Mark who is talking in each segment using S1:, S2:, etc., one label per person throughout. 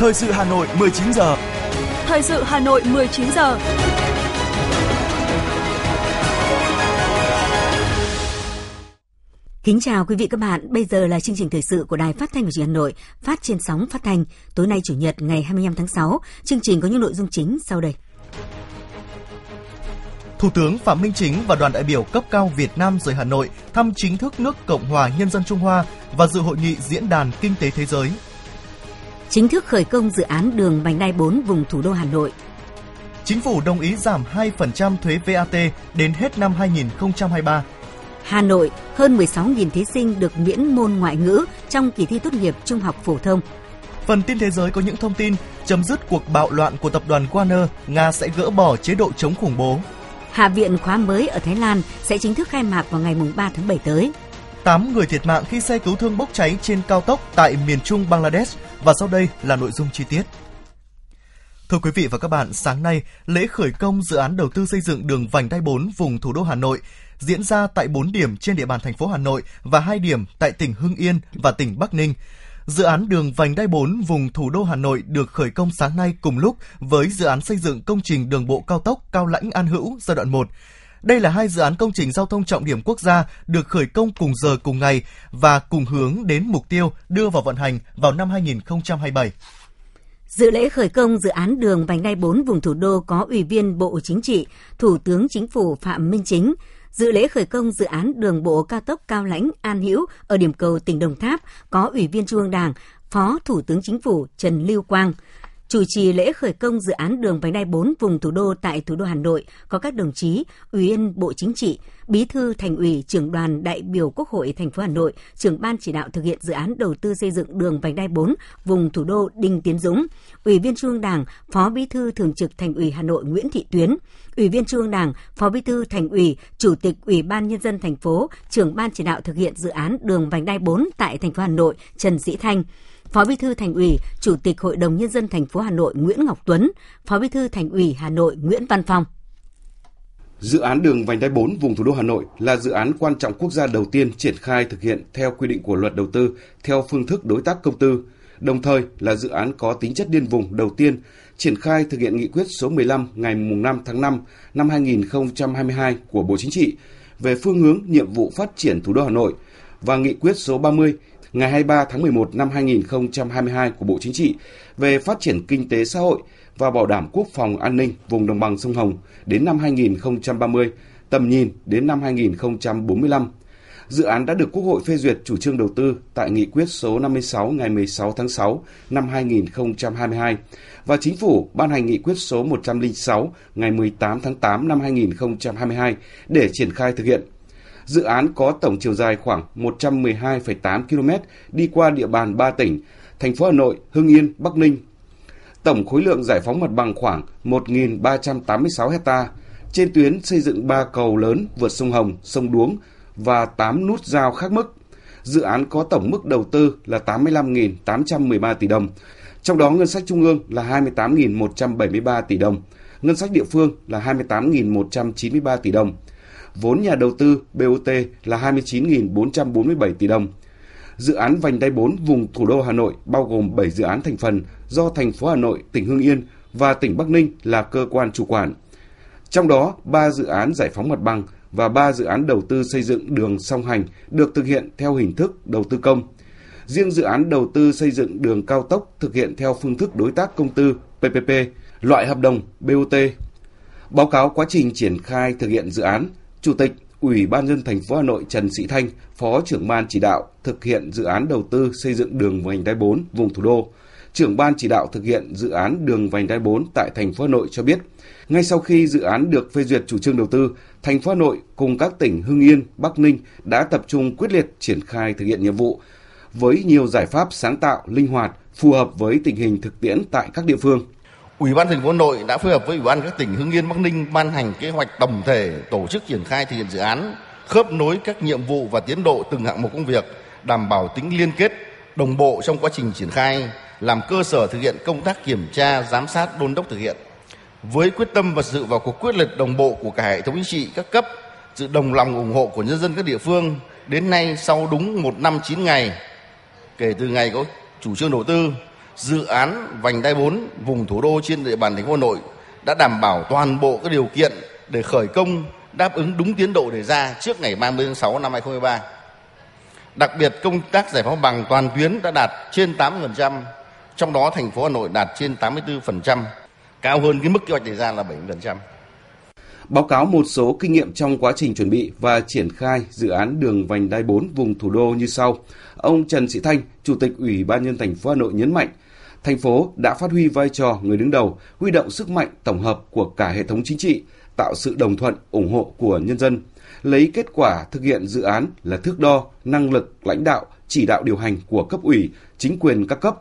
S1: Thời sự Hà Nội 19 giờ.
S2: Thời sự Hà Nội 19 giờ.
S3: Kính chào quý vị các bạn, bây giờ là chương trình thời sự của Đài Phát thanh và Truyền hình Hà Nội, phát trên sóng phát thanh tối nay Chủ nhật ngày 25 tháng 6. Chương trình có những nội dung chính sau đây.
S4: Thủ tướng Phạm Minh Chính và đoàn đại biểu cấp cao Việt Nam rời Hà Nội thăm chính thức nước Cộng hòa Nhân dân Trung Hoa và dự hội nghị Diễn đàn Kinh tế Thế giới.
S3: Chính thức khởi công dự án đường vành đai 4 vùng thủ đô Hà Nội.
S4: Chính phủ đồng ý giảm 2% thuế VAT đến hết năm 2023.
S3: Hà Nội, hơn 16.000 thí sinh được miễn môn ngoại ngữ trong kỳ thi tốt nghiệp trung học phổ thông.
S4: Phần tin thế giới có những thông tin chấm dứt cuộc bạo loạn của tập đoàn Wagner, Nga sẽ gỡ bỏ chế độ chống khủng bố.
S3: Hạ viện khóa mới ở Thái Lan sẽ chính thức khai mạc vào ngày 3 tháng 7 tới.
S4: 8 người thiệt mạng khi xe cứu thương bốc cháy trên cao tốc tại miền trung Bangladesh và sau đây là nội dung chi tiết. Thưa quý vị và các bạn, sáng nay, lễ khởi công dự án đầu tư xây dựng đường vành đai 4 vùng thủ đô Hà Nội diễn ra tại 4 điểm trên địa bàn thành phố Hà Nội và 2 điểm tại tỉnh Hưng Yên và tỉnh Bắc Ninh. Dự án đường vành đai 4 vùng thủ đô Hà Nội được khởi công sáng nay cùng lúc với dự án xây dựng công trình đường bộ cao tốc Cao Lãnh An Hữu giai đoạn 1. Đây là hai dự án công trình giao thông trọng điểm quốc gia được khởi công cùng giờ cùng ngày và cùng hướng đến mục tiêu đưa vào vận hành vào năm 2027.
S3: Dự lễ khởi công dự án đường vành đai 4 vùng thủ đô có Ủy viên Bộ Chính trị, Thủ tướng Chính phủ Phạm Minh Chính, Dự lễ khởi công dự án đường bộ cao tốc Cao Lãnh An Hữu ở điểm cầu tỉnh Đồng Tháp có Ủy viên Trung ương Đảng, Phó Thủ tướng Chính phủ Trần Lưu Quang. Chủ trì lễ khởi công dự án đường vành đai 4 vùng thủ đô tại thủ đô Hà Nội có các đồng chí Ủy viên Bộ Chính trị, Bí thư Thành ủy, trưởng đoàn đại biểu Quốc hội thành phố Hà Nội, trưởng ban chỉ đạo thực hiện dự án đầu tư xây dựng đường vành đai 4 vùng thủ đô Đinh Tiến Dũng, Ủy viên Trung ương Đảng, Phó Bí thư Thường trực Thành ủy Hà Nội Nguyễn Thị Tuyến, Ủy viên Trung ương Đảng, Phó Bí thư Thành ủy, Chủ tịch Ủy ban nhân dân thành phố, trưởng ban chỉ đạo thực hiện dự án đường vành đai 4 tại thành phố Hà Nội Trần Sĩ Thanh, Phó Bí thư Thành ủy, Chủ tịch Hội đồng nhân dân thành phố Hà Nội Nguyễn Ngọc Tuấn, Phó Bí thư Thành ủy Hà Nội Nguyễn Văn Phong.
S5: Dự án đường vành đai 4 vùng thủ đô Hà Nội là dự án quan trọng quốc gia đầu tiên triển khai thực hiện theo quy định của luật đầu tư theo phương thức đối tác công tư, đồng thời là dự án có tính chất liên vùng đầu tiên triển khai thực hiện nghị quyết số 15 ngày 5 tháng 5 năm 2022 của Bộ Chính trị về phương hướng nhiệm vụ phát triển thủ đô Hà Nội và nghị quyết số 30 ngày 23 tháng 11 năm 2022 của Bộ Chính trị về phát triển kinh tế xã hội và bảo đảm quốc phòng an ninh vùng đồng bằng sông Hồng đến năm 2030, tầm nhìn đến năm 2045. Dự án đã được Quốc hội phê duyệt chủ trương đầu tư tại nghị quyết số 56 ngày 16 tháng 6 năm 2022 và Chính phủ ban hành nghị quyết số 106 ngày 18 tháng 8 năm 2022 để triển khai thực hiện. Dự án có tổng chiều dài khoảng 112,8 km đi qua địa bàn 3 tỉnh, thành phố Hà Nội, Hưng Yên, Bắc Ninh. Tổng khối lượng giải phóng mặt bằng khoảng 1.386 hecta. Trên tuyến xây dựng 3 cầu lớn vượt sông Hồng, sông Đuống và 8 nút giao khác mức. Dự án có tổng mức đầu tư là 85.813 tỷ đồng, trong đó ngân sách trung ương là 28.173 tỷ đồng, ngân sách địa phương là 28.193 tỷ đồng vốn nhà đầu tư BOT là 29.447 tỷ đồng. Dự án vành đai 4 vùng thủ đô Hà Nội bao gồm 7 dự án thành phần do thành phố Hà Nội, tỉnh Hưng Yên và tỉnh Bắc Ninh là cơ quan chủ quản. Trong đó, 3 dự án giải phóng mặt bằng và 3 dự án đầu tư xây dựng đường song hành được thực hiện theo hình thức đầu tư công. Riêng dự án đầu tư xây dựng đường cao tốc thực hiện theo phương thức đối tác công tư PPP, loại hợp đồng BOT. Báo cáo quá trình triển khai thực hiện dự án, Chủ tịch Ủy ban dân thành phố Hà Nội Trần Sĩ Thanh, Phó trưởng ban chỉ đạo thực hiện dự án đầu tư xây dựng đường vành đai 4 vùng thủ đô, trưởng ban chỉ đạo thực hiện dự án đường vành đai 4 tại thành phố Hà Nội cho biết, ngay sau khi dự án được phê duyệt chủ trương đầu tư, thành phố Hà Nội cùng các tỉnh Hưng Yên, Bắc Ninh đã tập trung quyết liệt triển khai thực hiện nhiệm vụ với nhiều giải pháp sáng tạo, linh hoạt, phù hợp với tình hình thực tiễn tại các địa phương.
S6: Ủy ban thành phố Hà Nội đã phối hợp với Ủy ban các tỉnh Hưng Yên, Bắc Ninh ban hành kế hoạch tổng thể tổ chức triển khai thực hiện dự án, khớp nối các nhiệm vụ và tiến độ từng hạng mục công việc, đảm bảo tính liên kết, đồng bộ trong quá trình triển khai, làm cơ sở thực hiện công tác kiểm tra, giám sát, đôn đốc thực hiện. Với quyết tâm và sự vào cuộc quyết liệt đồng bộ của cả hệ thống chính trị các cấp, sự đồng lòng ủng hộ của nhân dân các địa phương, đến nay sau đúng một năm chín ngày kể từ ngày có chủ trương đầu tư, dự án vành đai 4 vùng thủ đô trên địa bàn thành phố Hà Nội đã đảm bảo toàn bộ các điều kiện để khởi công đáp ứng đúng tiến độ đề ra trước ngày 30 tháng 6 năm 2023. Đặc biệt công tác giải phóng bằng toàn tuyến đã đạt trên 80%, trong đó thành phố Hà Nội đạt trên 84%, cao hơn cái mức kế hoạch đề ra là 70%.
S5: Báo cáo một số kinh nghiệm trong quá trình chuẩn bị và triển khai dự án đường vành đai 4 vùng thủ đô như sau. Ông Trần Sĩ Thanh, Chủ tịch Ủy ban nhân thành phố Hà Nội nhấn mạnh, thành phố đã phát huy vai trò người đứng đầu, huy động sức mạnh tổng hợp của cả hệ thống chính trị, tạo sự đồng thuận, ủng hộ của nhân dân, lấy kết quả thực hiện dự án là thước đo năng lực lãnh đạo, chỉ đạo điều hành của cấp ủy, chính quyền các cấp.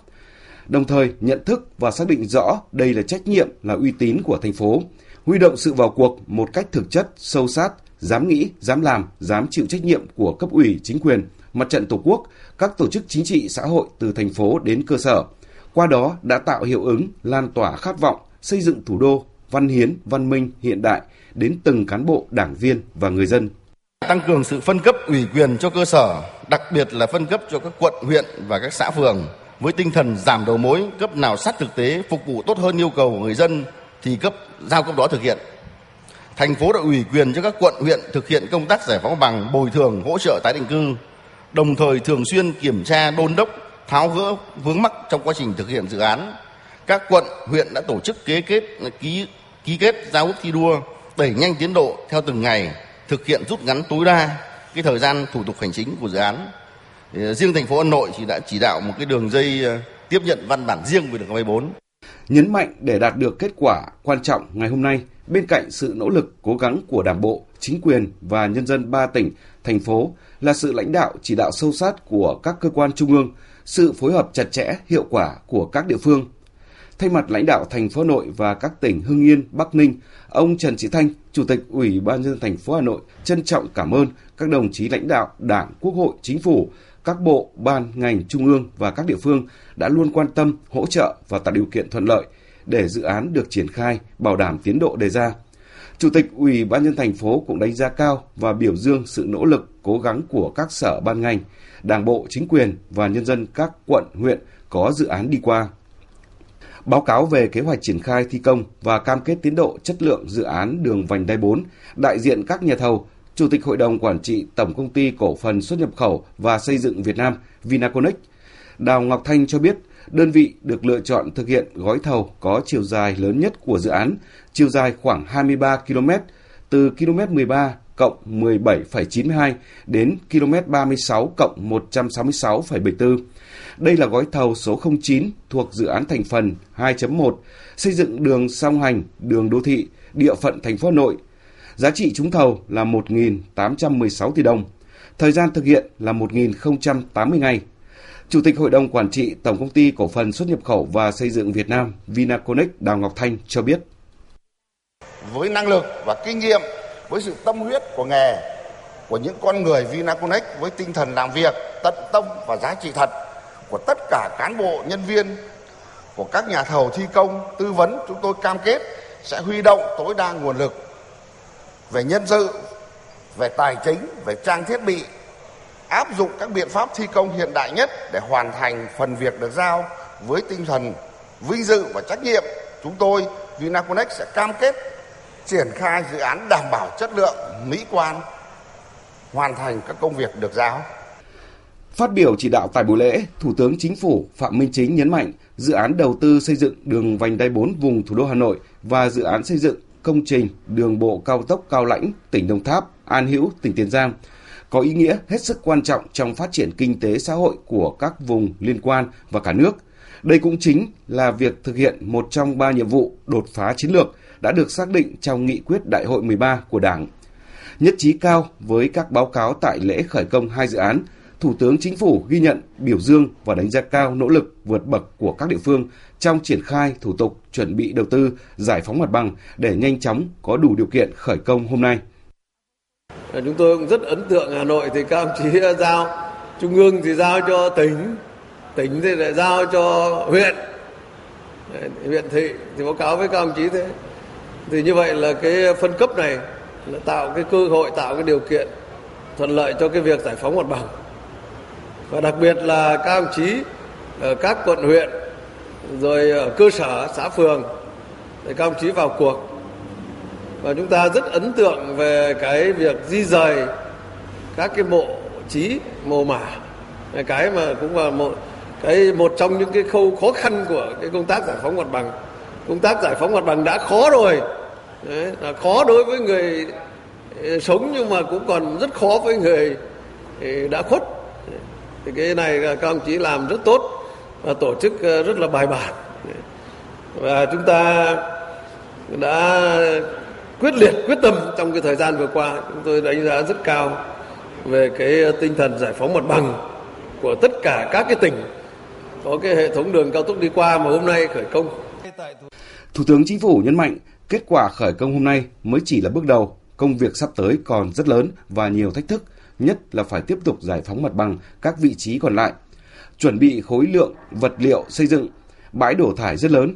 S5: Đồng thời nhận thức và xác định rõ đây là trách nhiệm là uy tín của thành phố, huy động sự vào cuộc một cách thực chất, sâu sát, dám nghĩ, dám làm, dám chịu trách nhiệm của cấp ủy, chính quyền, mặt trận Tổ quốc, các tổ chức chính trị xã hội từ thành phố đến cơ sở. Qua đó đã tạo hiệu ứng lan tỏa khát vọng xây dựng thủ đô văn hiến, văn minh, hiện đại đến từng cán bộ, đảng viên và người dân.
S6: Tăng cường sự phân cấp ủy quyền cho cơ sở, đặc biệt là phân cấp cho các quận, huyện và các xã phường với tinh thần giảm đầu mối, cấp nào sát thực tế phục vụ tốt hơn yêu cầu của người dân thì cấp giao cấp đó thực hiện. Thành phố đã ủy quyền cho các quận huyện thực hiện công tác giải phóng bằng bồi thường hỗ trợ tái định cư, đồng thời thường xuyên kiểm tra đôn đốc tháo gỡ vướng mắc trong quá trình thực hiện dự án. Các quận, huyện đã tổ chức kế kết ký ký kết giao ước thi đua đẩy nhanh tiến độ theo từng ngày, thực hiện rút ngắn tối đa cái thời gian thủ tục hành chính của dự án. Riêng thành phố Hà Nội thì đã chỉ đạo một cái đường dây ờ, tiếp nhận văn bản riêng về đường 24
S5: nhấn mạnh để đạt được kết quả quan trọng ngày hôm nay, bên cạnh sự nỗ lực cố gắng của Đảng bộ, chính quyền và nhân dân ba tỉnh, thành phố là sự lãnh đạo chỉ đạo sâu sát của các cơ quan trung ương, sự phối hợp chặt chẽ, hiệu quả của các địa phương. Thay mặt lãnh đạo thành phố Hà Nội và các tỉnh Hưng Yên, Bắc Ninh, ông Trần Sĩ Thanh, Chủ tịch Ủy ban nhân dân thành phố Hà Nội trân trọng cảm ơn các đồng chí lãnh đạo Đảng, Quốc hội, Chính phủ các bộ, ban, ngành trung ương và các địa phương đã luôn quan tâm, hỗ trợ và tạo điều kiện thuận lợi để dự án được triển khai, bảo đảm tiến độ đề ra. Chủ tịch Ủy ban nhân thành phố cũng đánh giá cao và biểu dương sự nỗ lực, cố gắng của các sở ban ngành, đảng bộ, chính quyền và nhân dân các quận, huyện có dự án đi qua. Báo cáo về kế hoạch triển khai thi công và cam kết tiến độ chất lượng dự án đường vành đai 4, đại diện các nhà thầu Chủ tịch Hội đồng Quản trị Tổng Công ty Cổ phần Xuất nhập khẩu và Xây dựng Việt Nam Vinaconex, Đào Ngọc Thanh cho biết đơn vị được lựa chọn thực hiện gói thầu có chiều dài lớn nhất của dự án, chiều dài khoảng 23 km, từ km 13 cộng 17,92 đến km 36 cộng 166,74. Đây là gói thầu số 09 thuộc dự án thành phần 2.1 xây dựng đường song hành, đường đô thị, địa phận thành phố Hà Nội Giá trị trúng thầu là 1.816 tỷ đồng. Thời gian thực hiện là 1.080 ngày. Chủ tịch Hội đồng Quản trị Tổng Công ty Cổ phần Xuất nhập khẩu và Xây dựng Việt Nam Vinaconex Đào Ngọc Thanh cho biết.
S6: Với năng lực và kinh nghiệm, với sự tâm huyết của nghề, của những con người Vinaconex với tinh thần làm việc tận tâm và giá trị thật của tất cả cán bộ, nhân viên, của các nhà thầu thi công, tư vấn, chúng tôi cam kết sẽ huy động tối đa nguồn lực về nhân sự, về tài chính, về trang thiết bị, áp dụng các biện pháp thi công hiện đại nhất để hoàn thành phần việc được giao với tinh thần vinh dự và trách nhiệm. Chúng tôi Vinaconex sẽ cam kết triển khai dự án đảm bảo chất lượng, mỹ quan, hoàn thành các công việc được giao.
S5: Phát biểu chỉ đạo tại buổi lễ, Thủ tướng Chính phủ Phạm Minh Chính nhấn mạnh dự án đầu tư xây dựng đường vành đai 4 vùng thủ đô Hà Nội và dự án xây dựng công trình đường bộ cao tốc Cao Lãnh, tỉnh Đồng Tháp, An Hữu, tỉnh Tiền Giang có ý nghĩa hết sức quan trọng trong phát triển kinh tế xã hội của các vùng liên quan và cả nước. Đây cũng chính là việc thực hiện một trong ba nhiệm vụ đột phá chiến lược đã được xác định trong nghị quyết Đại hội 13 của Đảng. Nhất trí cao với các báo cáo tại lễ khởi công hai dự án, Thủ tướng Chính phủ ghi nhận, biểu dương và đánh giá cao nỗ lực vượt bậc của các địa phương trong triển khai thủ tục chuẩn bị đầu tư, giải phóng mặt bằng để nhanh chóng có đủ điều kiện khởi công hôm nay.
S1: Chúng tôi cũng rất ấn tượng Hà Nội thì các ông chí giao, Trung ương thì giao cho tỉnh, tỉnh thì lại giao cho huyện, huyện thị thì báo cáo với các ông chí thế. Thì như vậy là cái phân cấp này là tạo cái cơ hội, tạo cái điều kiện thuận lợi cho cái việc giải phóng mặt bằng. Và đặc biệt là các ông chí ở các quận huyện rồi ở cơ sở xã phường để các ông chí vào cuộc. Và chúng ta rất ấn tượng về cái việc di rời các cái mộ trí mồ mả. Cái mà cũng là một cái một trong những cái khâu khó khăn của cái công tác giải phóng mặt bằng. Công tác giải phóng mặt bằng đã khó rồi. Đấy, là khó đối với người ừ, sống nhưng mà cũng còn rất khó với người ừ, đã khuất. Thì cái này các ông chí làm rất tốt và tổ chức ờ, rất là bài bản và chúng ta đã quyết liệt quyết tâm trong cái thời gian vừa qua chúng tôi đánh giá rất cao về cái ờ, tinh thần giải phóng mặt bằng của tất cả các cái tỉnh có cái hệ thống đường cao tốc đi qua mà hôm nay khởi công.
S5: Thủ tướng Chính phủ nhấn mạnh kết quả khởi công hôm nay mới chỉ là bước đầu, công việc sắp tới còn rất lớn và nhiều thách thức, nhất là phải tiếp tục giải phóng mặt bằng các vị trí còn lại, chuẩn bị khối lượng vật liệu xây dựng, bãi đổ thải rất lớn,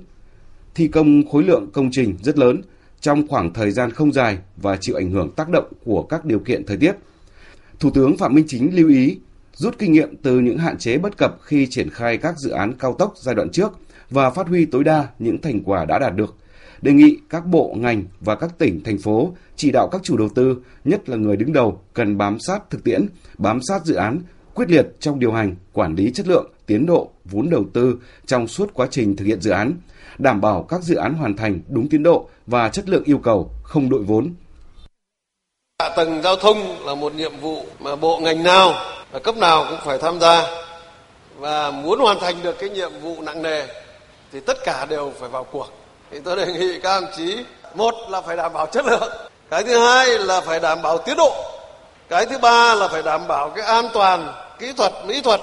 S5: thi công khối lượng công trình rất lớn trong khoảng thời gian không dài và chịu ảnh hưởng tác động của các điều kiện thời tiết. Thủ tướng Phạm Minh Chính lưu ý rút kinh nghiệm từ những hạn chế bất cập khi triển khai các dự án cao tốc giai đoạn trước và phát huy tối đa những thành quả đã đạt được. Đề nghị các bộ, ngành và các tỉnh, thành phố chỉ đạo các chủ đầu tư, nhất là người đứng đầu, cần bám sát thực tiễn, bám sát dự án, quyết liệt trong điều hành, quản lý chất lượng, tiến độ, vốn đầu tư trong suốt quá trình thực hiện dự án, đảm bảo các dự án hoàn thành đúng tiến độ và chất lượng yêu cầu, không đội vốn.
S1: Hạ tầng giao thông là một nhiệm vụ mà bộ ngành nào và cấp nào cũng phải tham gia và muốn hoàn thành được cái nhiệm vụ nặng nề thì tất cả đều phải vào cuộc. Thì tôi đề nghị các đồng chí một là phải đảm bảo chất lượng, cái thứ hai là phải đảm bảo tiến độ, cái thứ ba là phải đảm bảo cái an toàn kỹ thuật, mỹ thuật,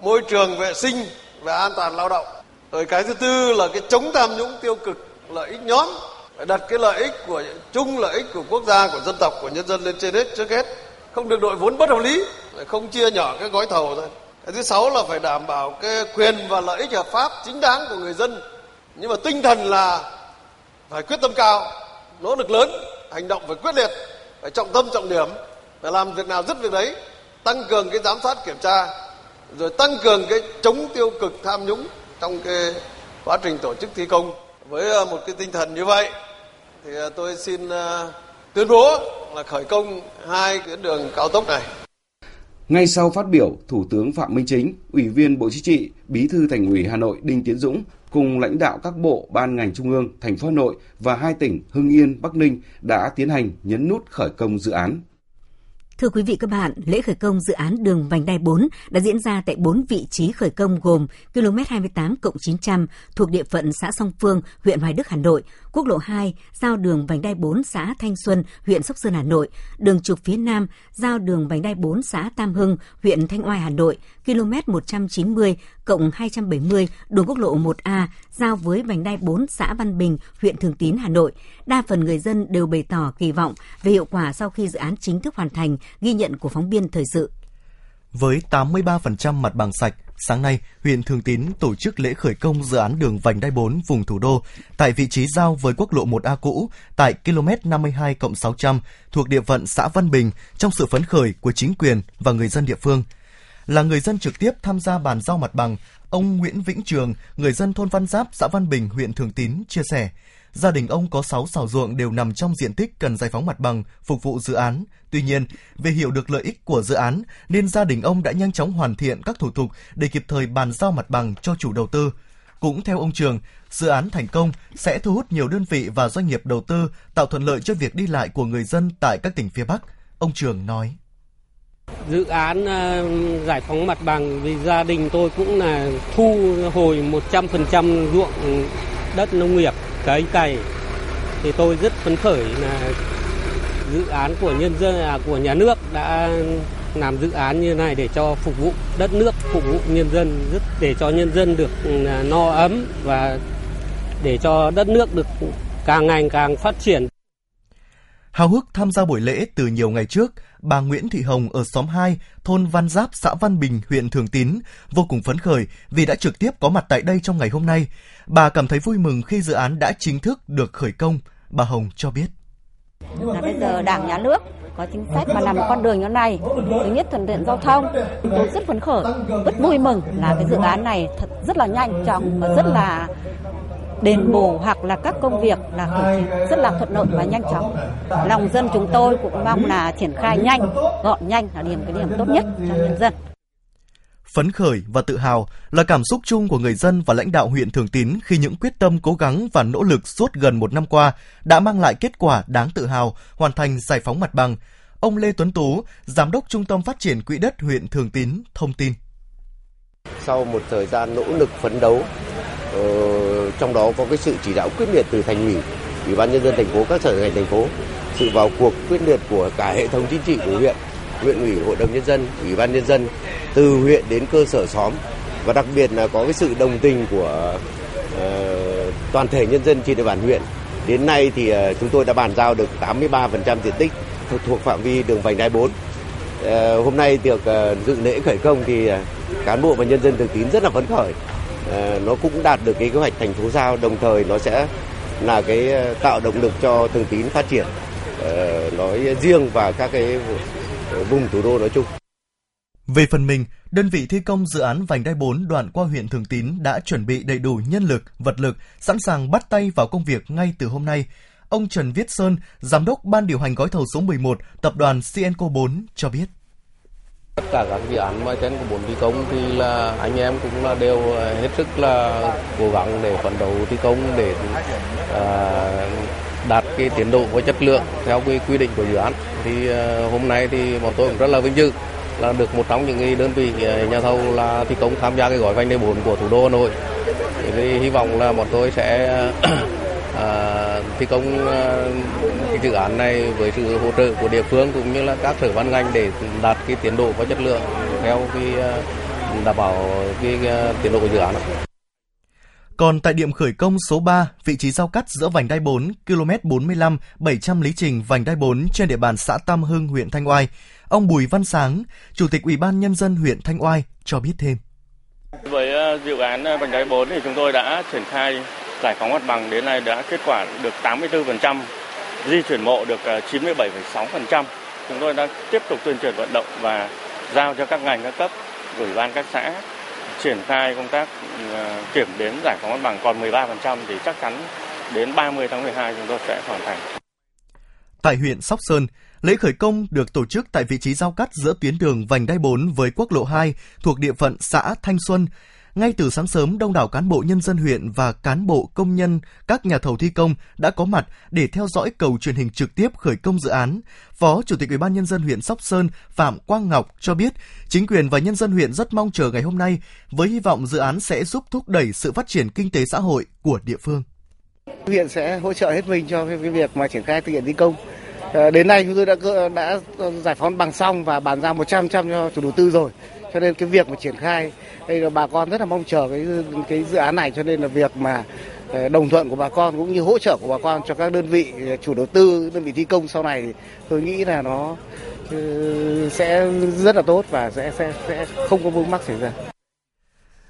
S1: môi trường vệ sinh và an toàn lao động. Rồi cái thứ tư là cái chống tham nhũng tiêu cực, lợi ích nhóm. Phải đặt cái lợi ích của chung lợi ích của quốc gia của dân tộc của nhân dân lên trên hết trước hết. Không được đội vốn bất hợp lý không chia nhỏ cái gói thầu thôi. Cái thứ sáu là phải đảm bảo cái quyền và lợi ích hợp pháp chính đáng của người dân. Nhưng mà tinh thần là phải quyết tâm cao nỗ lực lớn hành động phải quyết liệt phải trọng tâm trọng điểm phải làm việc nào dứt việc đấy tăng cường cái giám sát kiểm tra rồi tăng cường cái chống tiêu cực tham nhũng trong cái quá trình tổ chức thi công với ờ, một cái tinh thần như vậy thì ờ, tôi xin ờ, tuyên bố là khởi công hai tuyến đường cao tốc này.
S5: Ngay sau phát biểu, Thủ tướng Phạm Minh Chính, Ủy viên Bộ Chính trị, Bí thư Thành ủy Hà Nội Đinh Tiến Dũng cùng lãnh đạo các bộ, ban ngành trung ương, thành phố Hà Nội và hai tỉnh Hưng Yên, Bắc Ninh đã tiến hành nhấn nút khởi công dự án.
S3: Thưa quý vị các bạn, lễ khởi công dự án đường vành đai 4 đã diễn ra tại 4 vị trí khởi công gồm km 28 900 thuộc địa phận xã Song Phương, huyện Hoài Đức, Hà Nội, quốc lộ 2 giao đường vành đai 4 xã Thanh Xuân, huyện Sóc Sơn, Hà Nội, đường trục phía Nam giao đường vành đai 4 xã Tam Hưng, huyện Thanh Oai, Hà Nội, km 190 cộng 270 đường quốc lộ 1A giao với vành đai 4 xã Văn Bình, huyện Thường Tín, Hà Nội. Đa phần người dân đều bày tỏ kỳ vọng về hiệu quả sau khi dự án chính thức hoàn thành, ghi nhận của phóng viên thời sự.
S4: Với 83% mặt bằng sạch, sáng nay, huyện Thường Tín tổ chức lễ khởi công dự án đường vành đai 4 vùng thủ đô tại vị trí giao với quốc lộ 1A cũ tại km 52 600 thuộc địa phận xã Văn Bình trong sự phấn khởi của chính quyền và người dân địa phương. Là người dân trực tiếp tham gia bàn giao mặt bằng, ông Nguyễn Vĩnh Trường, người dân thôn Văn Giáp, xã Văn Bình, huyện Thường Tín chia sẻ, gia đình ông có 6 xào ruộng đều nằm trong diện tích cần giải phóng mặt bằng, phục vụ dự án. Tuy nhiên, vì hiểu được lợi ích của dự án, nên gia đình ông đã nhanh chóng hoàn thiện các thủ tục để kịp thời bàn giao mặt bằng cho chủ đầu tư. Cũng theo ông Trường, dự án thành công sẽ thu hút nhiều đơn vị và doanh nghiệp đầu tư, tạo thuận lợi cho việc đi lại của người dân tại các tỉnh phía Bắc. Ông Trường nói.
S7: Dự án ờ, giải phóng mặt bằng vì gia đình tôi cũng là thu hồi 100% ruộng đất nông nghiệp cấy cày thì tôi rất phấn khởi là dự án của nhân dân à, của nhà nước đã làm dự án như này để cho phục vụ đất nước phục vụ nhân dân rất để cho nhân dân được à, no ấm và để cho đất nước được càng ngày càng phát triển.
S4: Hào hức tham gia buổi lễ từ nhiều ngày trước, bà Nguyễn Thị Hồng ở xóm 2, thôn Văn Giáp, xã Văn Bình, huyện Thường Tín, vô cùng phấn khởi vì đã trực tiếp có mặt tại đây trong ngày hôm nay. Bà cảm thấy vui mừng khi dự án đã chính thức được khởi công, bà Hồng cho biết.
S8: là bây giờ Đảng nhà nước có chính sách mà làm một con đường như này thứ nhất thuận tiện giao thông tôi rất phấn khởi rất vui mừng là cái dự án này thật rất là nhanh chóng và rất là đền bù hoặc là các công việc là rất là thuận lợi và nhanh chóng. Lòng dân chúng tôi cũng mong là triển khai nhanh, gọn nhanh là điểm cái điểm tốt nhất cho nhân dân.
S4: Phấn khởi và tự hào là cảm xúc chung của người dân và lãnh đạo huyện Thường Tín khi những quyết tâm cố gắng và nỗ lực suốt gần một năm qua đã mang lại kết quả đáng tự hào, hoàn thành giải phóng mặt bằng. Ông Lê Tuấn Tú, Giám đốc Trung tâm Phát triển Quỹ đất huyện Thường Tín, thông tin.
S9: Sau một thời gian nỗ lực phấn đấu, ờ, trong đó có cái sự chỉ đạo quyết liệt từ thành ủy, ủy ban nhân dân thành phố, các sở ngành thành phố, sự vào cuộc quyết liệt của cả hệ thống chính trị của huyện, huyện ủy, hội đồng nhân dân, ủy ban nhân dân từ huyện đến cơ sở xóm và đặc biệt là có cái sự đồng tình của uh, toàn thể nhân dân trên địa bàn huyện. Đến nay thì uh, chúng tôi đã bàn giao được 83% diện tích thuộc, thuộc phạm vi đường vành đai 4. Uh, ờ, hôm nay được uh, dự lễ khởi công thì uh, cán bộ và nhân dân Thường Tín rất là phấn khởi. Ờ, nó cũng đạt được cái kế hoạch thành phố giao, đồng thời nó sẽ là cái ờ, tạo động lực cho Thường Tín phát triển ờ, nói riêng và các cái vùng thủ đô nói chung.
S4: Về phần mình, đơn vị thi công dự án vành đai 4 đoạn qua huyện Thường Tín đã chuẩn bị đầy đủ nhân lực, vật lực, sẵn sàng bắt tay vào công việc ngay từ hôm nay. Ông Trần Viết Sơn, Giám đốc Ban điều hành gói thầu số 11, Tập đoàn Cienco 4 cho biết.
S10: Tất cả các dự án mà trên của bốn thi công thì là anh em cũng là đều ờ, hết sức là cố gắng để phấn đấu thi công để à, đạt cái tiến độ và chất lượng theo cái quy định của dự án. Thì à, hôm nay thì bọn tôi cũng rất là vinh dự là được một trong những đơn vị nhà thầu là thi công tham gia cái gói vành đai 4 của thủ đô Hà Nội. Thì hy vọng là bọn tôi sẽ à, thi công à, cái dự án này với sự hỗ trợ của địa phương cũng như là các sở ban ngành để đạt cái tiến độ và chất lượng theo cái à, đảm bảo cái, cái tiến độ của dự án.
S4: Còn tại điểm khởi công số 3, vị trí giao cắt giữa vành đai 4, km 45, 700 lý trình vành đai 4 trên địa bàn xã Tam Hưng, huyện Thanh Oai, ông Bùi Văn Sáng, Chủ tịch Ủy ban Nhân dân huyện Thanh Oai cho biết thêm.
S11: Với dự án vành đai 4 thì chúng tôi đã triển khai giải phóng mặt bằng đến nay đã kết quả được 84%, di chuyển mộ được à, 97,6%. Chúng tôi đang tiếp tục tuyên truyền vận động và giao cho các ngành các cấp, ủy ban các xã triển khai công tác à, kiểm đếm giải phóng mặt bằng còn 13% thì chắc chắn đến 30 tháng 12 chúng tôi sẽ hoàn thành.
S4: Tại huyện Sóc Sơn, lễ khởi công được tổ chức tại vị trí giao cắt giữa tuyến đường vành đai 4 với quốc lộ 2 thuộc địa phận xã Thanh Xuân, ngay từ sáng sớm, đông đảo cán bộ nhân dân huyện và cán bộ công nhân, các nhà thầu thi công đã có mặt để theo dõi cầu truyền hình trực tiếp khởi công dự án. Phó Chủ tịch Ủy ban nhân dân huyện Sóc Sơn Phạm Quang Ngọc cho biết, chính quyền và nhân dân huyện rất mong chờ ngày hôm nay với hy vọng dự án sẽ giúp thúc đẩy sự phát triển kinh tế xã hội của địa phương.
S12: Huyện sẽ hỗ trợ hết mình cho cái việc mà triển khai thực hiện thi công. Ờ, đến nay chúng tôi đã đã giải phóng bằng xong và bàn giao 100% cho chủ đầu tư rồi cho nên cái việc mà triển khai đây là bà con rất là mong chờ cái cái dự án này cho nên là việc mà ờ, đồng thuận của bà con cũng như hỗ trợ của bà con cho các đơn vị ờ, chủ đầu tư đơn vị thi công sau này tôi nghĩ là nó ờ, sẽ rất là tốt và sẽ sẽ sẽ không có vướng mắc xảy ra.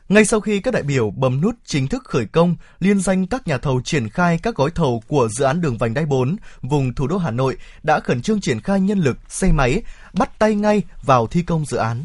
S4: Ngay sau khi các đại biểu bấm nút chính thức khởi công, liên danh các nhà thầu triển khai các gói thầu của dự án đường vành đai 4 vùng thủ đô Hà Nội đã khẩn trương triển khai nhân lực, xe máy, bắt tay ngay vào thi công dự án.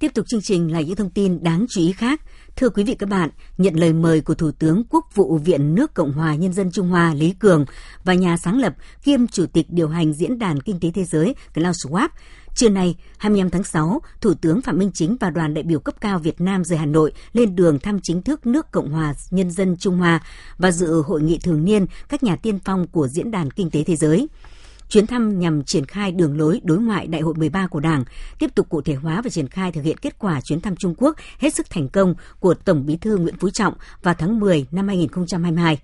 S3: Tiếp tục chương trình là những thông tin đáng chú ý khác. Thưa quý vị các bạn, nhận lời mời của Thủ tướng Quốc vụ Viện nước Cộng hòa Nhân dân Trung Hoa Lý Cường và nhà sáng lập kiêm Chủ tịch điều hành Diễn đàn Kinh tế Thế giới Klaus Schwab, Trưa nay, 25 tháng 6, Thủ tướng Phạm Minh Chính và đoàn đại biểu cấp cao Việt Nam rời Hà Nội lên đường thăm chính thức nước Cộng hòa Nhân dân Trung Hoa và dự hội nghị thường niên các nhà tiên phong của Diễn đàn Kinh tế Thế giới. Chuyến thăm nhằm triển khai đường lối đối ngoại Đại hội 13 của Đảng, tiếp tục cụ thể hóa và triển khai thực hiện kết quả chuyến thăm Trung Quốc hết sức thành công của Tổng Bí thư Nguyễn Phú Trọng vào tháng 10 năm 2022.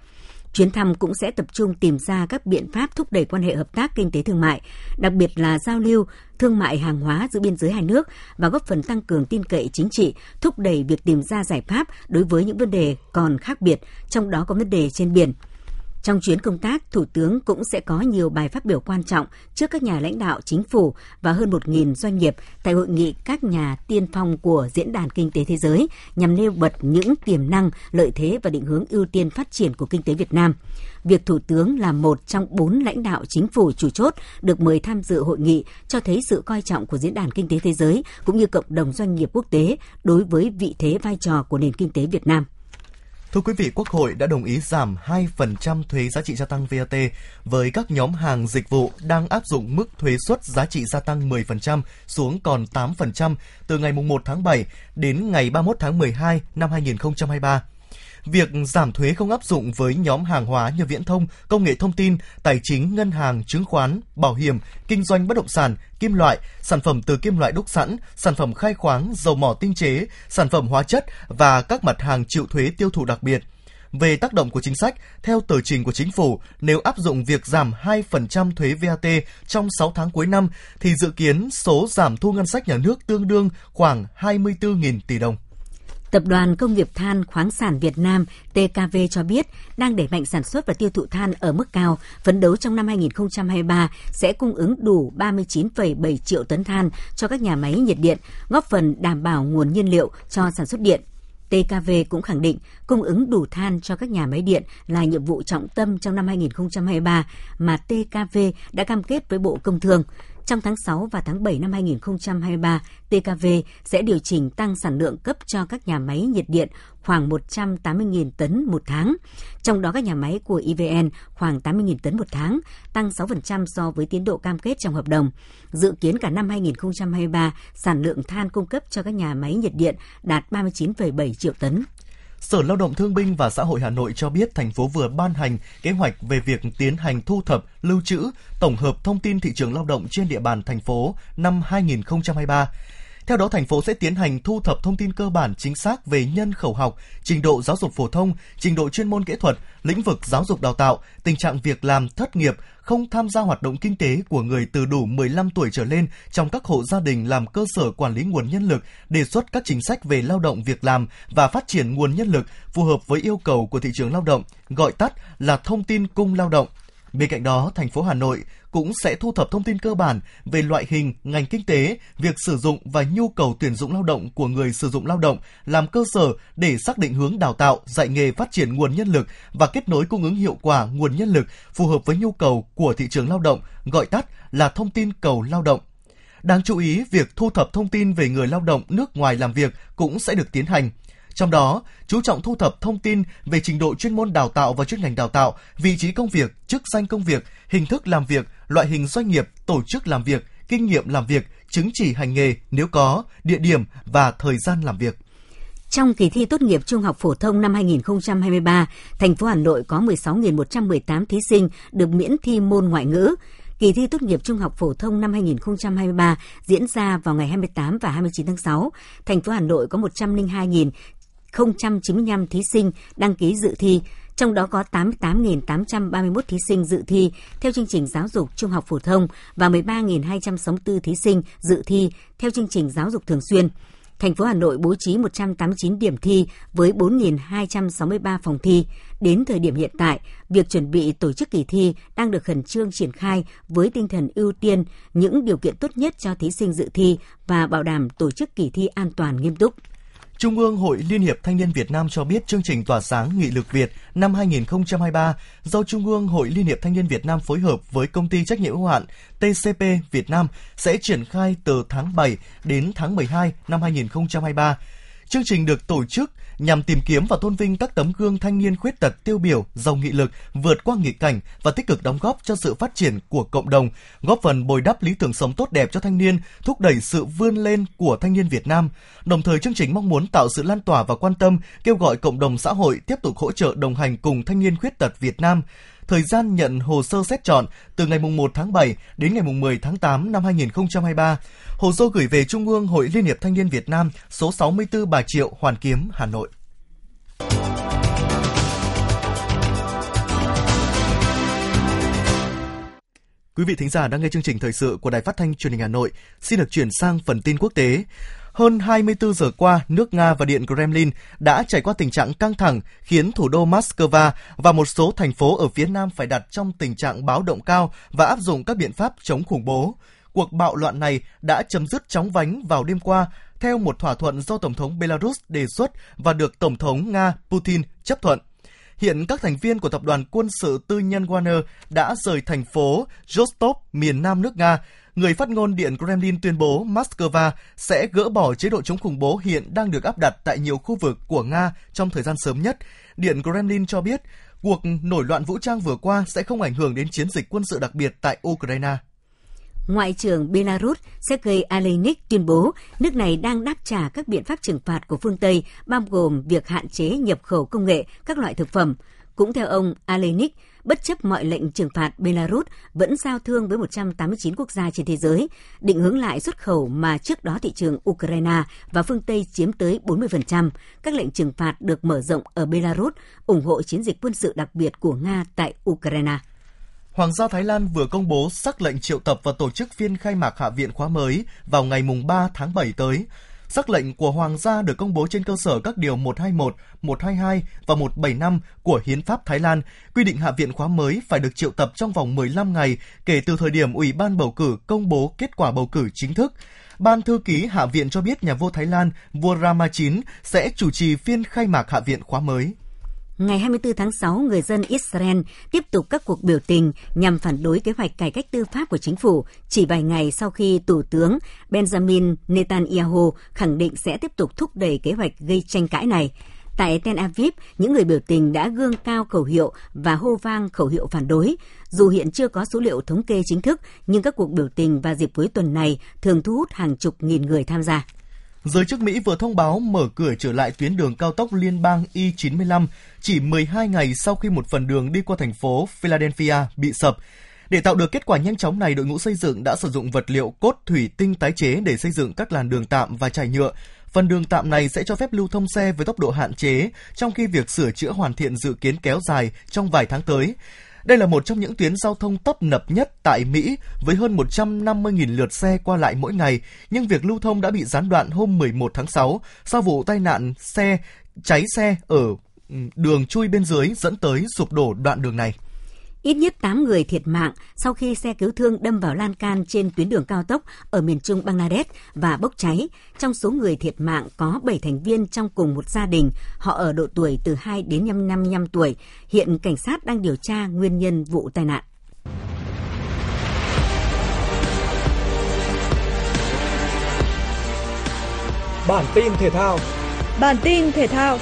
S3: Chuyến thăm cũng sẽ tập trung tìm ra các biện pháp thúc đẩy quan hệ hợp tác kinh tế thương mại, đặc biệt là giao lưu thương mại hàng hóa giữa biên giới hai nước và góp phần tăng cường tin cậy chính trị, thúc đẩy việc tìm ra giải pháp đối với những vấn đề còn khác biệt, trong đó có vấn đề trên biển. Trong chuyến công tác, Thủ tướng cũng sẽ có nhiều bài phát biểu quan trọng trước các nhà lãnh đạo chính phủ và hơn 1.000 doanh nghiệp tại hội nghị các nhà tiên phong của Diễn đàn Kinh tế Thế giới nhằm nêu bật những tiềm năng, lợi thế và định hướng ưu tiên phát triển của kinh tế Việt Nam. Việc Thủ tướng là một trong bốn lãnh đạo chính phủ chủ chốt được mời tham dự hội nghị cho thấy sự coi trọng của Diễn đàn Kinh tế Thế giới cũng như cộng đồng doanh nghiệp quốc tế đối với vị thế vai trò của nền kinh tế Việt Nam.
S4: Thưa quý vị, Quốc hội đã đồng ý giảm 2% thuế giá trị gia tăng VAT với các nhóm hàng dịch vụ đang áp dụng mức thuế suất giá trị gia tăng 10% xuống còn 8% từ ngày 1 tháng 7 đến ngày 31 tháng 12 năm 2023. Việc giảm thuế không áp dụng với nhóm hàng hóa như viễn thông, công nghệ thông tin, tài chính, ngân hàng, chứng khoán, bảo hiểm, kinh doanh bất động sản, kim loại, sản phẩm từ kim loại đúc sẵn, sản phẩm khai khoáng, dầu mỏ tinh chế, sản phẩm hóa chất và các mặt hàng chịu thuế tiêu thụ đặc biệt. Về tác động của chính sách, theo tờ trình của chính phủ, nếu áp dụng việc giảm 2% thuế VAT trong 6 tháng cuối năm, thì dự kiến số giảm thu ngân sách nhà nước tương đương khoảng 24.000 tỷ đồng.
S3: Tập đoàn Công nghiệp Than khoáng sản Việt Nam TKV cho biết đang đẩy mạnh sản xuất và tiêu thụ than ở mức cao, phấn đấu trong năm 2023 sẽ cung ứng đủ 39,7 triệu tấn than cho các nhà máy nhiệt điện, góp phần đảm bảo nguồn nhiên liệu cho sản xuất điện. TKV cũng khẳng định cung ứng đủ than cho các nhà máy điện là nhiệm vụ trọng tâm trong năm 2023 mà TKV đã cam kết với Bộ Công Thương. Trong tháng 6 và tháng 7 năm 2023, TKV sẽ điều chỉnh tăng sản lượng cấp cho các nhà máy nhiệt điện khoảng 180.000 tấn một tháng. Trong đó các nhà máy của EVN khoảng 80.000 tấn một tháng, tăng 6% so với tiến độ cam kết trong hợp đồng. Dự kiến cả năm 2023, sản lượng than cung cấp cho các nhà máy nhiệt điện đạt 39,7 triệu tấn.
S4: Sở Lao động Thương binh và Xã hội Hà Nội cho biết thành phố vừa ban hành kế hoạch về việc tiến hành thu thập, lưu trữ, tổng hợp thông tin thị trường lao động trên địa bàn thành phố năm 2023. Theo đó, thành phố sẽ tiến hành thu thập thông tin cơ bản chính xác về nhân khẩu học, trình độ giáo dục phổ thông, trình độ chuyên môn kỹ thuật, lĩnh vực giáo dục đào tạo, tình trạng việc làm thất nghiệp, không tham gia hoạt động kinh tế của người từ đủ 15 tuổi trở lên trong các hộ gia đình làm cơ sở quản lý nguồn nhân lực, đề xuất các chính sách về lao động việc làm và phát triển nguồn nhân lực phù hợp với yêu cầu của thị trường lao động, gọi tắt là thông tin cung lao động. Bên cạnh đó, thành phố Hà Nội cũng sẽ thu thập thông tin cơ bản về loại hình, ngành kinh tế, việc sử dụng và nhu cầu tuyển dụng lao động của người sử dụng lao động làm cơ sở để xác định hướng đào tạo, dạy nghề phát triển nguồn nhân lực và kết nối cung ứng hiệu quả nguồn nhân lực phù hợp với nhu cầu của thị trường lao động, gọi tắt là thông tin cầu lao động. Đáng chú ý, việc thu thập thông tin về người lao động nước ngoài làm việc cũng sẽ được tiến hành. Trong đó, chú trọng thu thập thông tin về trình độ chuyên môn đào tạo và chuyên ngành đào tạo, vị trí công việc, chức danh công việc, hình thức làm việc, loại hình doanh nghiệp, tổ chức làm việc, kinh nghiệm làm việc, chứng chỉ hành nghề nếu có, địa điểm và thời gian làm việc.
S3: Trong kỳ thi tốt nghiệp trung học phổ thông năm 2023, thành phố Hà Nội có 16.118 thí sinh được miễn thi môn ngoại ngữ. Kỳ thi tốt nghiệp trung học phổ thông năm 2023 diễn ra vào ngày 28 và 29 tháng 6. Thành phố Hà Nội có 1.095 thí sinh đăng ký dự thi, trong đó có 88.831 thí sinh dự thi theo chương trình giáo dục trung học phổ thông và 13.264 thí sinh dự thi theo chương trình giáo dục thường xuyên. Thành phố Hà Nội bố trí 189 điểm thi với 4.263 phòng thi. Đến thời điểm hiện tại, việc chuẩn bị tổ chức kỳ thi đang được khẩn trương triển khai với tinh thần ưu tiên những điều kiện tốt nhất cho thí sinh dự thi và bảo đảm tổ chức kỳ thi an toàn nghiêm túc.
S4: Trung ương Hội Liên hiệp Thanh niên Việt Nam cho biết chương trình tỏa sáng nghị lực Việt năm 2023 do Trung ương Hội Liên hiệp Thanh niên Việt Nam phối hợp với công ty trách nhiệm hữu hạn TCP Việt Nam sẽ triển khai từ tháng 7 đến tháng 12 năm 2023. Chương trình được tổ chức nhằm tìm kiếm và tôn vinh các tấm gương thanh niên khuyết tật tiêu biểu, giàu nghị lực, vượt qua nghịch cảnh và tích cực đóng góp cho sự phát triển của cộng đồng, góp phần bồi đắp lý tưởng sống tốt đẹp cho thanh niên, thúc đẩy sự vươn lên của thanh niên Việt Nam. Đồng thời chương trình mong muốn tạo sự lan tỏa và quan tâm, kêu gọi cộng đồng xã hội tiếp tục hỗ trợ đồng hành cùng thanh niên khuyết tật Việt Nam thời gian nhận hồ sơ xét chọn từ ngày 1 tháng 7 đến ngày 10 tháng 8 năm 2023. Hồ sơ gửi về Trung ương Hội Liên hiệp Thanh niên Việt Nam số 64 Bà Triệu, Hoàn Kiếm, Hà Nội. Quý vị thính giả đang nghe chương trình thời sự của Đài Phát thanh Truyền hình Hà Nội, xin được chuyển sang phần tin quốc tế. Hơn 24 giờ qua, nước Nga và Điện Kremlin đã trải qua tình trạng căng thẳng khiến thủ đô Moscow và một số thành phố ở phía Nam phải đặt trong tình trạng báo động cao và áp dụng các biện pháp chống khủng bố. Cuộc bạo loạn này đã chấm dứt chóng vánh vào đêm qua theo một thỏa thuận do Tổng thống Belarus đề xuất và được Tổng thống Nga Putin chấp thuận. Hiện các thành viên của tập đoàn quân sự tư nhân warner đã rời thành phố Rostov, miền nam nước Nga. Người phát ngôn Điện Kremlin tuyên bố Moscow sẽ gỡ bỏ chế độ chống khủng bố hiện đang được áp đặt tại nhiều khu vực của Nga trong thời gian sớm nhất. Điện Kremlin cho biết cuộc nổi loạn vũ trang vừa qua sẽ không ảnh hưởng đến chiến dịch quân sự đặc biệt tại Ukraine.
S3: Ngoại trưởng Belarus Sergei Alenik tuyên bố nước này đang đáp trả các biện pháp trừng phạt của phương Tây, bao gồm việc hạn chế nhập khẩu công nghệ, các loại thực phẩm. Cũng theo ông Alenik, bất chấp mọi lệnh trừng phạt, Belarus vẫn giao thương với 189 quốc gia trên thế giới, định hướng lại xuất khẩu mà trước đó thị trường Ukraine và phương Tây chiếm tới 40%. Các lệnh trừng phạt được mở rộng ở Belarus, ủng hộ chiến dịch quân sự đặc biệt của Nga tại Ukraine.
S4: Hoàng gia Thái Lan vừa công bố sắc lệnh triệu tập và tổ chức phiên khai mạc Hạ viện khóa mới vào ngày 3 tháng 7 tới. Sắc lệnh của Hoàng gia được công bố trên cơ sở các điều 121, 122 và 175 của Hiến pháp Thái Lan, quy định Hạ viện khóa mới phải được triệu tập trong vòng 15 ngày kể từ thời điểm Ủy ban bầu cử công bố kết quả bầu cử chính thức. Ban thư ký Hạ viện cho biết nhà vua Thái Lan, vua Rama IX sẽ chủ trì phiên khai mạc Hạ viện khóa mới
S3: ngày 24 tháng 6, người dân Israel tiếp tục các cuộc biểu tình nhằm phản đối kế hoạch cải cách tư pháp của chính phủ chỉ vài ngày sau khi Thủ tướng Benjamin Netanyahu khẳng định sẽ tiếp tục thúc đẩy kế hoạch gây tranh cãi này. Tại Tel Aviv, những người biểu tình đã gương cao khẩu hiệu và hô vang khẩu hiệu phản đối. Dù hiện chưa có số liệu thống kê chính thức, nhưng các cuộc biểu tình vào dịp cuối tuần này thường thu hút hàng chục nghìn người tham gia.
S4: Giới chức Mỹ vừa thông báo mở cửa trở lại tuyến đường cao tốc liên bang I-95 chỉ 12 ngày sau khi một phần đường đi qua thành phố Philadelphia bị sập. Để tạo được kết quả nhanh chóng này, đội ngũ xây dựng đã sử dụng vật liệu cốt thủy tinh tái chế để xây dựng các làn đường tạm và trải nhựa. Phần đường tạm này sẽ cho phép lưu thông xe với tốc độ hạn chế, trong khi việc sửa chữa hoàn thiện dự kiến kéo dài trong vài tháng tới. Đây là một trong những tuyến giao thông tấp nập nhất tại Mỹ với hơn 150.000 lượt xe qua lại mỗi ngày, nhưng việc lưu thông đã bị gián đoạn hôm 11 tháng 6 sau vụ tai nạn xe cháy xe ở ừ, đường chui bên dưới dẫn tới sụp đổ đoạn đường này.
S3: Ít nhất 8 người thiệt mạng sau khi xe cứu thương đâm vào lan can trên tuyến đường cao tốc ở miền trung Bangladesh và bốc cháy. Trong số người thiệt mạng có 7 thành viên trong cùng một gia đình. Họ ở độ tuổi từ 2 đến 55 tuổi. Hiện cảnh sát đang điều tra nguyên nhân vụ tai nạn.
S13: Bản tin thể thao
S2: Bản tin thể thao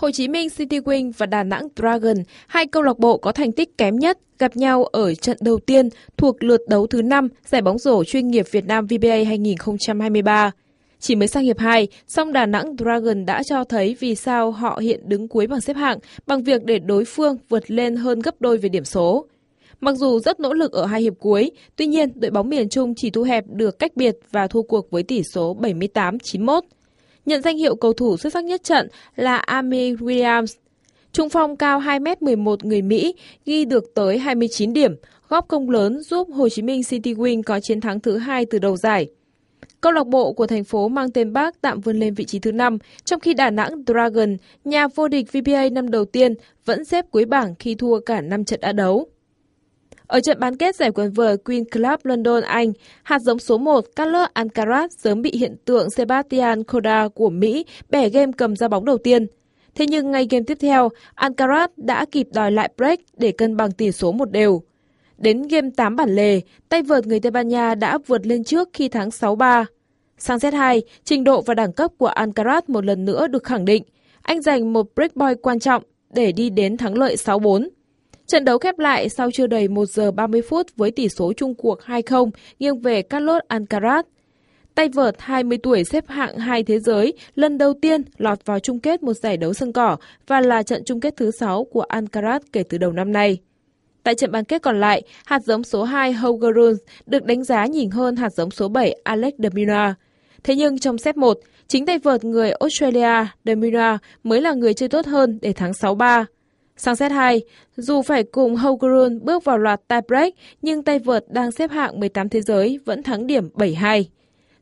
S14: Hồ Chí Minh City Wing và Đà Nẵng Dragon, hai câu lạc bộ có thành tích kém nhất, gặp nhau ở trận đầu tiên thuộc lượt đấu thứ 5 giải bóng rổ chuyên nghiệp Việt Nam VBA 2023. Chỉ mới sang hiệp 2, song Đà Nẵng Dragon đã cho thấy vì sao họ hiện đứng cuối bảng xếp hạng bằng việc để đối phương vượt lên hơn gấp đôi về điểm số. Mặc dù rất nỗ lực ở hai hiệp cuối, tuy nhiên đội bóng miền Trung chỉ thu hẹp được cách biệt và thua cuộc với tỷ số 78-91 nhận danh hiệu cầu thủ xuất sắc nhất trận là Amy Williams. Trung phong cao 2m11 người Mỹ ghi được tới 29 điểm, góp công lớn giúp Hồ Chí Minh City Wing có chiến thắng thứ hai từ đầu giải. Câu lạc bộ của thành phố mang tên Bác tạm vươn lên vị trí thứ 5, trong khi Đà Nẵng Dragon, nhà vô địch VBA năm đầu tiên, vẫn xếp cuối bảng khi thua cả 5 trận đã đấu. Ở trận bán kết giải quần vợt Queen Club London Anh, hạt giống số 1 Carlos Alcaraz sớm bị hiện tượng Sebastian Korda của Mỹ bẻ game cầm ra bóng đầu tiên. Thế nhưng ngay game tiếp theo, Alcaraz đã kịp đòi lại break để cân bằng tỷ số một đều. Đến game 8 bản lề, tay vợt người Tây Ban Nha đã vượt lên trước khi thắng 6-3. Sang set 2, trình độ và đẳng cấp của Alcaraz một lần nữa được khẳng định. Anh giành một break point quan trọng để đi đến thắng lợi 6-4. Trận đấu khép lại sau chưa đầy 1 giờ 30 phút với tỷ số chung cuộc 2-0 nghiêng về Carlos Alcaraz. Tay vợt 20 tuổi xếp hạng 2 thế giới lần đầu tiên lọt vào chung kết một giải đấu sân cỏ và là trận chung kết thứ 6 của Alcaraz kể từ đầu năm nay. Tại trận bán kết còn lại, hạt giống số 2 Holger Rune được đánh giá nhỉnh hơn hạt giống số 7 Alex de Minaur. Thế nhưng trong set 1, chính tay vợt người Australia de Minaur mới là người chơi tốt hơn để thắng 6-3. Sang set 2, dù phải cùng Hogrun bước vào loạt tie break, nhưng tay vợt đang xếp hạng 18 thế giới vẫn thắng điểm 7-2.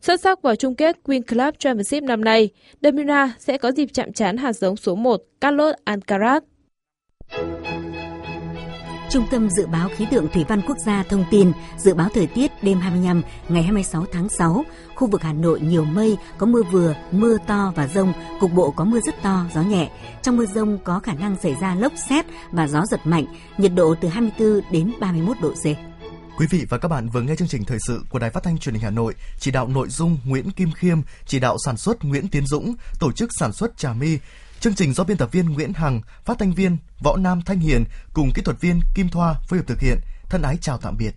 S14: Xuất sắc vào chung kết Queen Club Championship năm nay, Demira sẽ có dịp chạm trán hạt giống số 1 Carlos Alcaraz.
S3: Trung tâm Dự báo Khí tượng Thủy văn Quốc gia thông tin dự báo thời tiết đêm 25 ngày 26 tháng 6, khu vực Hà Nội nhiều mây, có mưa vừa, mưa to và rông, cục bộ có mưa rất to, gió nhẹ. Trong mưa rông có khả năng xảy ra lốc xét và gió giật mạnh, nhiệt độ từ 24 đến 31 độ C.
S4: Quý vị và các bạn vừa nghe chương trình thời sự của Đài Phát thanh Truyền hình Hà Nội, chỉ đạo nội dung Nguyễn Kim Khiêm, chỉ đạo sản xuất Nguyễn Tiến Dũng, tổ chức sản xuất Trà My. Chương trình do biên tập viên Nguyễn Hằng, phát thanh viên Võ Nam Thanh Hiền cùng kỹ thuật viên Kim Thoa phối hợp thực hiện. Thân ái chào tạm biệt.